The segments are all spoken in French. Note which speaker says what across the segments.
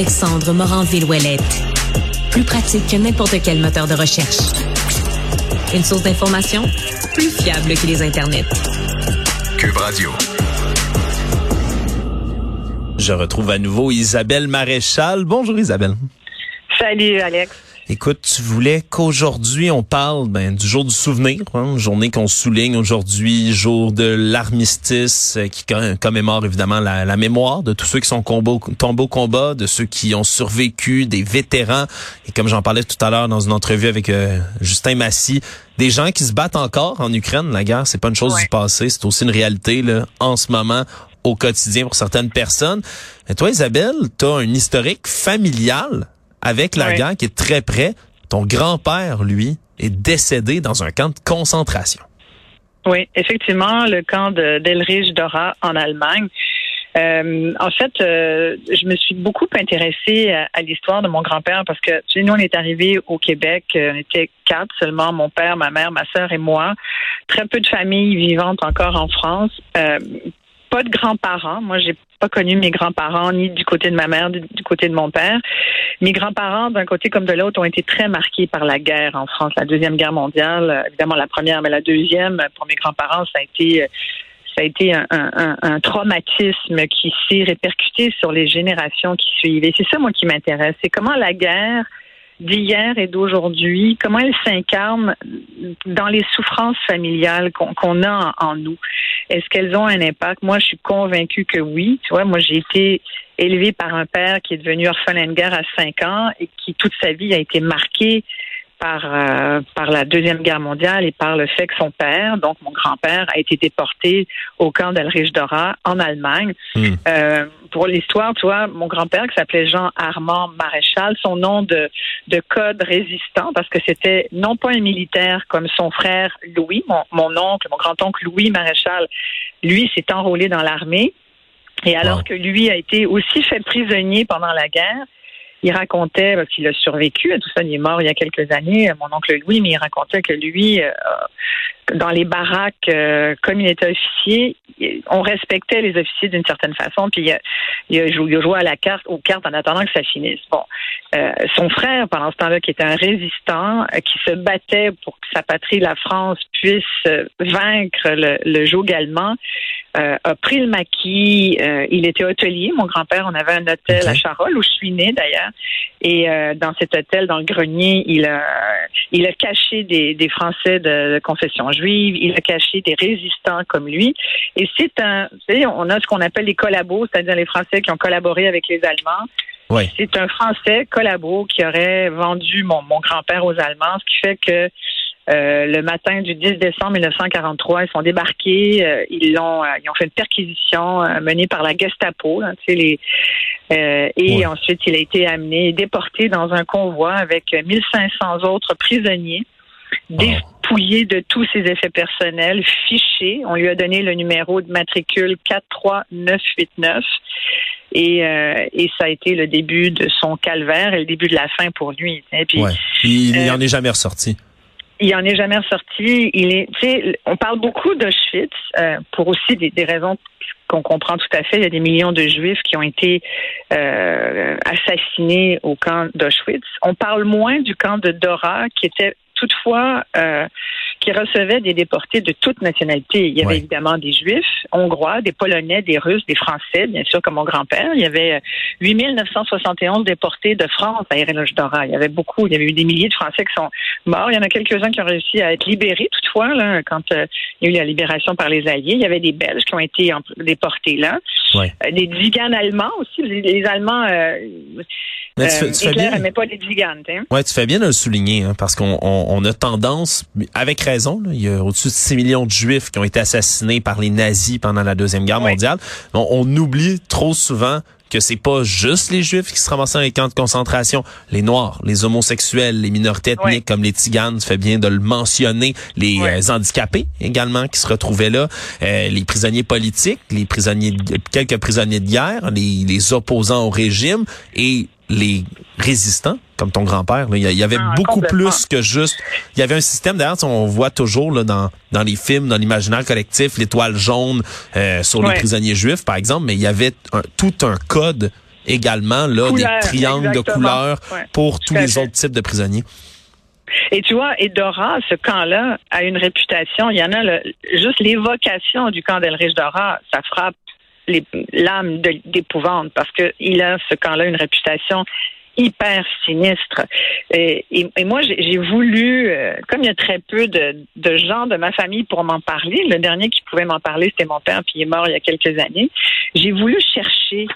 Speaker 1: Alexandre Morin-Villouellette. Plus pratique que n'importe quel moteur de recherche. Une source d'information plus fiable que les internets.
Speaker 2: Cube Radio.
Speaker 3: Je retrouve à nouveau Isabelle Maréchal. Bonjour Isabelle.
Speaker 4: Salut Alex.
Speaker 3: Écoute, tu voulais qu'aujourd'hui on parle ben, du jour du souvenir, hein, journée qu'on souligne aujourd'hui, jour de l'armistice, euh, qui commémore évidemment la, mémoire de tous ceux qui sont tombés au combat, de ceux qui ont survécu, des vétérans, et comme j'en parlais tout à l'heure dans une entrevue avec euh, Justin Massy, des gens qui se battent encore en Ukraine. La guerre, c'est pas une chose du passé, c'est aussi une réalité là, en ce moment au quotidien pour certaines personnes. Et toi, Isabelle, tu as un historique familial avec la guerre qui est très près. Ton grand-père, lui, est décédé dans un camp de concentration.
Speaker 4: Oui, effectivement, le camp d'Elrich Dora en Allemagne. Euh, en fait, euh, je me suis beaucoup intéressée à, l'histoire de mon grand-père parce que tu sais, nous, on est arrivés au Québec, euh, on était quatre seulement, mon père, ma mère, ma sœur et moi. Très peu de familles vivantes encore en France. pas de grands-parents. Moi, j'ai pas connu mes grands-parents ni du côté de ma mère, ni du côté de mon père. Mes grands-parents, d'un côté comme de l'autre, ont été très marqués par la guerre en France, la deuxième guerre mondiale. Évidemment, la première, mais la deuxième, pour mes grands-parents, ça a été ça a été un, un, traumatisme qui s'est répercuté sur les générations qui suivent. c'est ça, moi, qui m'intéresse. C'est comment la guerre d'hier et d'aujourd'hui, comment elle s'incarne dans les souffrances familiales qu'on a en, nous? Est-ce qu'elles ont un impact? Moi, je suis convaincue que oui. Tu vois, moi, j'ai été élevé par un père qui est devenu orphelin de guerre à 5 ans et qui toute sa vie a été marqué par euh, par la deuxième guerre mondiale et par le fait que son père, donc mon grand-père, a été déporté au camp d'Alrich Dora en Allemagne. Hmm. Euh, pour l'histoire, tu vois, mon grand-père qui s'appelait Jean Armand Maréchal, son nom de de code résistant parce que c'était non pas un militaire comme son frère Louis, mon, mon oncle, mon grand-oncle Louis Maréchal, lui s'est enrôlé dans l'armée. Et alors que lui a été aussi fait prisonnier pendant la guerre, il racontait qu'il a survécu à tout ça. Il est mort il y a quelques années, mon oncle Louis, mais il racontait que lui, euh, dans les baraques, euh, comme il était officier, on respectait les officiers d'une certaine façon. Puis il a, il a, joué, à la carte, aux cartes en attendant que ça finisse. Bon, euh, son frère, pendant ce temps-là, qui était un résistant, qui se battait pour que sa patrie, la France, puisse vaincre le, le joug allemand, euh, a pris le maquis. Euh, il était hôtelier. Mon grand-père, on avait un hôtel à Charolles où je suis née d'ailleurs. Et euh, dans cet hôtel, dans le grenier, il a, il a caché des, des Français de, confession juive. Il a caché des résistants comme lui. Et c'est un, vous savez, on a ce qu'on appelle les collabos, c'est-à-dire les Français qui ont collaboré avec les Allemands. C'est un Français collabo qui aurait vendu mon, mon grand-père aux Allemands, ce qui fait que euh, le matin du 10 décembre 1943, ils sont débarqués, euh, ils l'ont, euh, ils ont fait une perquisition menée par la Gestapo, hein, les, et ensuite il a été amené, déporté dans un convoi avec 1500 autres prisonniers, dépouillé de tous ses effets personnels, fiché. On lui a donné le numéro de matricule 43989. Et, et ça a été le début de son calvaire et le début de la fin pour lui. Et puis,
Speaker 3: Il n'en est jamais ressorti
Speaker 4: il en est jamais ressorti. Il est, tu sais, on parle beaucoup d'Auschwitz euh, pour aussi des, des raisons qu'on comprend tout à fait. Il y a des millions de Juifs qui ont été euh, assassinés au camp d'Auschwitz. On parle moins du camp de Dora, qui était toutefois euh, qui recevait des déportés de toute nationalité. Il y avait évidemment des Juifs hongrois, des Polonais, des Russes, des Français, bien sûr, comme mon grand-père. Il y avait 8971 déportés de France à Dora. Il y avait beaucoup, il y avait eu des milliers de Français qui sont morts. Il y en a quelques-uns qui ont réussi à être libérés, toutefois, là, quand euh, il y a eu la libération par les Alliés. Il y avait des Belges qui ont été déportés là. Euh, des Tziganes allemands aussi. Les, Allemands... Euh,
Speaker 3: mais tu, fais, tu fais bien.
Speaker 4: pas les Tziganes, hein.
Speaker 3: Ouais, tu fais bien de le souligner, hein, parce qu'on on, a tendance, avec raison, il y a au-dessus de 6 millions de Juifs qui ont été assassinés par les nazis pendant la Deuxième Guerre mondiale. On, on oublie trop souvent que c'est pas juste les Juifs qui se ramassaient dans les camps de concentration, les Noirs, les homosexuels, les minorités ethniques comme les Tziganes, tu fais bien de le mentionner, les euh, handicapés également qui se retrouvaient là, euh, les prisonniers politiques, les prisonniers, quelques prisonniers de guerre, les, les opposants au régime et les résistants, comme ton grand-père. Il y avait ah, beaucoup plus que juste. Il y avait un système, d'ailleurs, on voit toujours là, dans, dans les films, dans l'imaginaire collectif, l'étoile jaune euh, sur les prisonniers juifs, par exemple, mais il y avait tout un code également là des triangles de couleurs pour tous les autres types de prisonniers.
Speaker 4: Et tu vois, Dora, ce camp-là a une réputation. Il y en a le, juste l'évocation du camp d'Elrich Dora, ça frappe l'âme d'épouvante parce que il a ce camp-là une réputation hyper sinistre. Et, moi, j'ai voulu, euh, comme il y a très peu de, de gens de ma famille pour m'en parler, le dernier qui pouvait m'en parler, c'était mon père, puis il est mort il y a quelques années. J'ai voulu chercher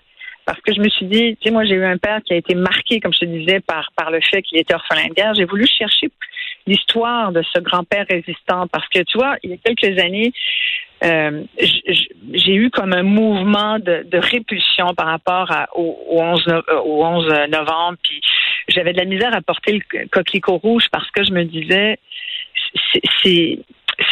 Speaker 4: parce que je me suis dit, tu sais, moi j'ai eu un père qui a été marqué, comme je te disais, par par le fait qu'il était orphelin de guerre. J'ai voulu chercher l'histoire de ce grand-père résistant parce que tu vois, il y a quelques années, euh, j'ai eu comme un mouvement de, de répulsion par rapport au, au, 11, au 11 novembre, puis j'avais de la misère à porter le coquelicot rouge parce que je me disais, c'est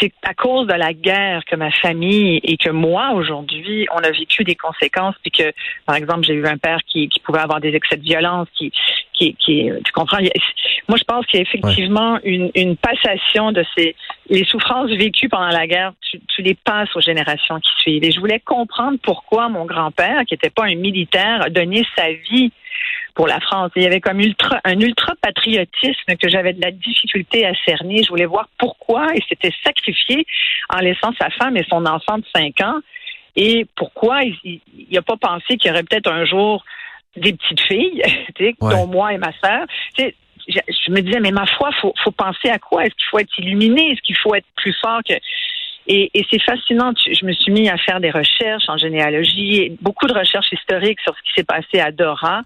Speaker 4: c'est à cause de la guerre que ma famille et que moi aujourd'hui on a vécu des conséquences puis que par exemple j'ai eu un père qui, qui pouvait avoir des excès de violence qui qui, qui tu comprends? Moi je pense qu'il y a effectivement une, une passation de ces les souffrances vécues pendant la guerre tu, tu les passes aux générations qui suivent. Et je voulais comprendre pourquoi mon grand-père qui n'était pas un militaire a donné sa vie pour la France. Il y avait comme ultra, un ultra patriotisme que j'avais de la difficulté à cerner. Je voulais voir pourquoi il s'était sacrifié en laissant sa femme et son enfant de 5 ans et pourquoi il n'a pas pensé qu'il y aurait peut-être un jour des petites filles, dont moi et ma sœur. Je, me disais, mais ma foi, faut, faut penser à quoi? Est-ce qu'il faut être illuminé? Est-ce qu'il faut être plus fort que... Et, et c'est fascinant. Je me suis mis à faire des recherches en généalogie, beaucoup de recherches historiques sur ce qui s'est passé à Dora.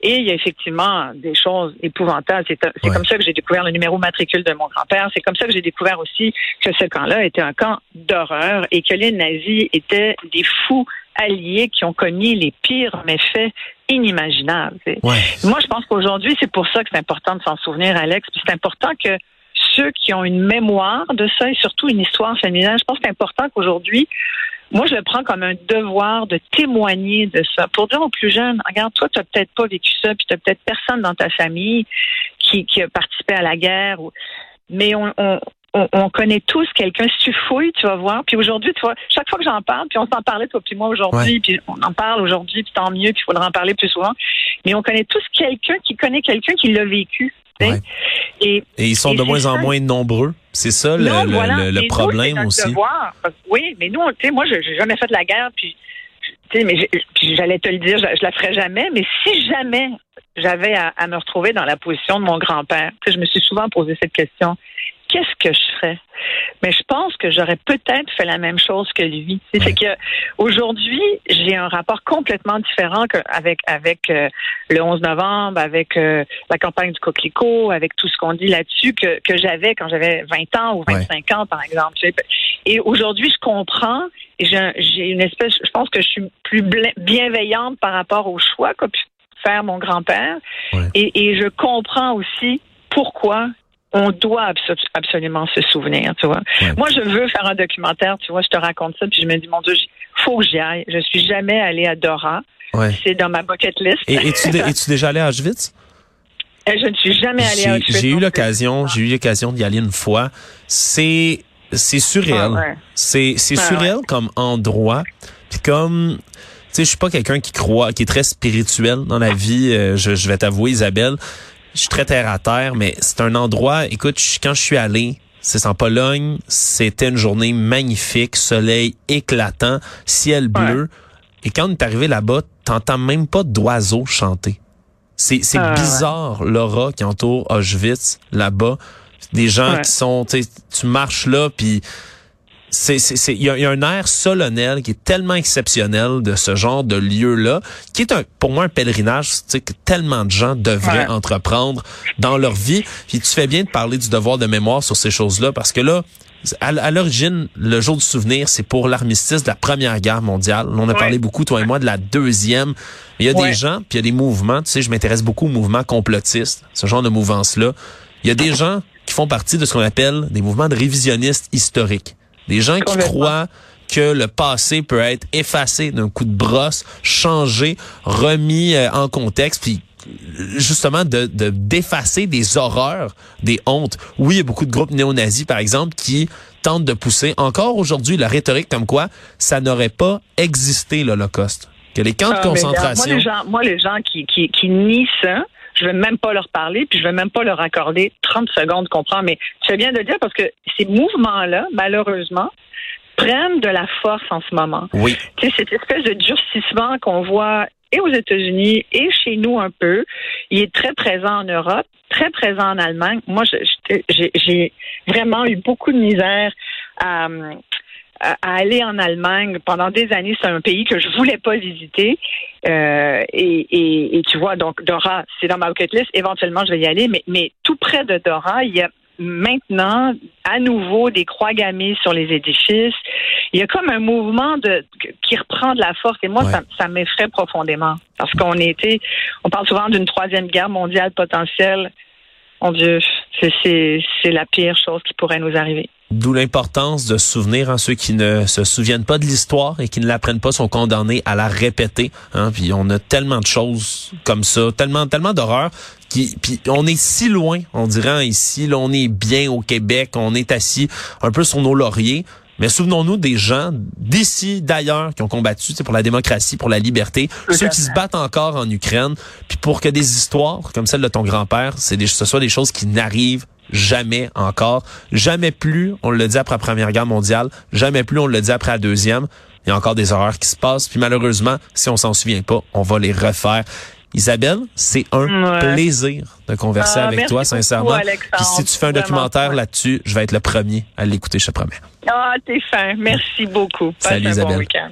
Speaker 4: Et il y a effectivement des choses épouvantables. C'est comme ça que j'ai découvert le numéro matricule de mon grand-père. C'est comme ça que j'ai découvert aussi que ce camp-là était un camp d'horreur et que les nazis étaient des fous alliés qui ont commis les pires méfaits inimaginables. Moi, je pense qu'aujourd'hui, c'est pour ça que c'est important de s'en souvenir, Alex. Puis c'est important que ceux qui ont une mémoire de ça et surtout une histoire familiale, je pense que c'est important qu'aujourd'hui, moi, je le prends comme un devoir de témoigner de ça. Pour dire aux plus jeunes, regarde, toi, tu n'as peut-être pas vécu ça, puis tu n'as peut-être personne dans ta famille qui, qui a participé à la guerre. Ou... Mais on, on, on, connaît tous quelqu'un, si tu fouilles, tu vas voir. Puis aujourd'hui, tu vois, chaque fois que j'en parle, puis on s'en parlait toi puis moi aujourd'hui, puis on en parle aujourd'hui, puis tant mieux, puis il faudra en parler plus souvent. Mais on connaît tous quelqu'un qui connaît quelqu'un qui l'a vécu.
Speaker 3: Et, ils sont de moins en moins nombreux. C'est ça le, le, problème aussi.
Speaker 4: oui, mais nous, tu sais, moi, j'ai jamais fait de la guerre, puis, mais j'allais te le dire, je, la ferai jamais. Mais si jamais j'avais à, à, me retrouver dans la position de mon grand-père, je me suis souvent posé cette question qu'est-ce que je ferais? Mais je pense que j'aurais peut-être fait la même chose que lui. C'est que aujourd'hui, j'ai un rapport complètement différent avec avec euh, le 11 novembre, avec euh, la campagne du coquelicot, avec tout ce qu'on dit là-dessus que, que j'avais quand j'avais 20 ans ou 25 ans, par exemple. Et aujourd'hui, je comprends. Et j'ai une espèce, je pense que je suis plus bienveillante par rapport au choix qu'a pu faire mon grand-père. Et, et je comprends aussi pourquoi on doit absolument se souvenir, tu vois. Moi, je veux faire un documentaire, tu vois, je te raconte ça, puis je me dis, mon Dieu, faut que j'y aille. Je suis jamais allée à Dora. C'est dans ma bucket list.
Speaker 3: Et es-tu déjà allé à Auschwitz?
Speaker 4: Euh, je ne suis jamais allée à Auschwitz.
Speaker 3: J'ai eu l'occasion, j'ai eu l'occasion d'y aller une fois. C'est c'est surréel. Ah, c'est c'est ah, surréel comme endroit. Puis comme tu sais, je suis pas quelqu'un qui croit, qui est très spirituel dans la vie. Euh, je, je vais t'avouer, Isabelle je suis très terre à terre, mais c'est un endroit, écoute, quand je suis allé, c'est en Pologne, c'était une journée magnifique, soleil éclatant, ciel bleu. Et quand on est arrivé là-bas, t'entends même pas d'oiseaux chanter. C'est ah, bizarre l'aura qui entoure Auschwitz là-bas. Des gens qui sont, tu marches là, puis c'est c'est il y, a un air solennel qui est tellement exceptionnel de ce genre de lieu là qui est un pour moi un pèlerinage que tellement de gens devraient entreprendre dans leur vie puis tu fais bien de parler du devoir de mémoire sur ces choses là parce que là à, l'origine, le jour du souvenir, c'est pour l'armistice de la Première Guerre mondiale. On a parlé beaucoup, toi et moi, de la deuxième. Il y a des gens, puis il y a des mouvements. Tu sais, je m'intéresse beaucoup aux mouvements complotistes, ce genre de mouvance-là. Il y a des gens qui font partie de ce qu'on appelle des mouvements de révisionnistes historiques. Des gens qui croient que le passé peut être effacé d'un coup de brosse, changé, remis euh, en contexte, puis justement de d'effacer des horreurs, des hontes. Oui, il y a beaucoup de groupes néo-nazis, par exemple, qui tentent de pousser encore aujourd'hui la rhétorique comme quoi ça n'aurait pas existé l'Holocauste que les camps de
Speaker 4: Ah,
Speaker 3: concentration...
Speaker 4: Moi, les gens, moi, les gens qui, qui, qui nient ça, je vais même pas leur parler, puis je vais même pas leur accorder 30 secondes, comprends? Mais tu fais bien de le dire parce que ces mouvements-là, malheureusement, prennent de la force en ce moment.
Speaker 3: Oui,
Speaker 4: Tu sais, cette espèce de durcissement qu'on voit et aux États-Unis et chez nous un peu, il est très présent en Europe, très présent en Allemagne. Moi, j'ai vraiment eu beaucoup de misère à, à aller en Allemagne pendant des années. C'est un pays que je voulais pas visiter. Euh, et, et, et tu vois, donc Dora, c'est dans ma bucket list. Éventuellement, je vais y aller. Mais, mais tout près de Dora, il y a maintenant à nouveau des croix gammées sur les édifices. Il y a comme un mouvement de qui reprend de la force. Et moi,
Speaker 3: Ouais.
Speaker 4: ça, ça m'effraie profondément. Parce qu'on était, on parle souvent d'une troisième guerre mondiale potentielle. Mon Dieu, c'est la pire chose qui pourrait nous arriver.
Speaker 3: D'où l'importance de se souvenir, hein, ceux qui ne se souviennent pas de l'histoire et qui ne l'apprennent pas sont condamnés à la répéter. Hein, puis on a tellement de choses comme ça, tellement tellement d'horreurs. Qui, puis on est si loin, on dirait hein, ici, là, on est bien au Québec, on est assis un peu sur nos lauriers. Mais souvenons-nous des gens d'ici, d'ailleurs, qui ont combattu pour la démocratie, pour la liberté, ceux qui se battent encore en Ukraine, puis pour que des histoires comme celle de ton grand-père, c'est des, ce soit des choses qui n'arrivent jamais encore, jamais plus, on le dit après la Première Guerre mondiale, jamais plus, on le dit après la Deuxième. Il y a encore des horreurs qui se passent, puis malheureusement, si on s'en souvient pas, on va les refaire. Isabelle, c'est un
Speaker 4: Ouais.
Speaker 3: plaisir de converser
Speaker 4: Ah,
Speaker 3: avec toi, sincèrement. Puis si tu fais un documentaire là-dessus, je vais être le premier à l'écouter, je te promets.
Speaker 4: Ah, t'es fin. Merci beaucoup. Passe
Speaker 3: Salut,
Speaker 4: un
Speaker 3: Isabelle.
Speaker 4: bon week-end.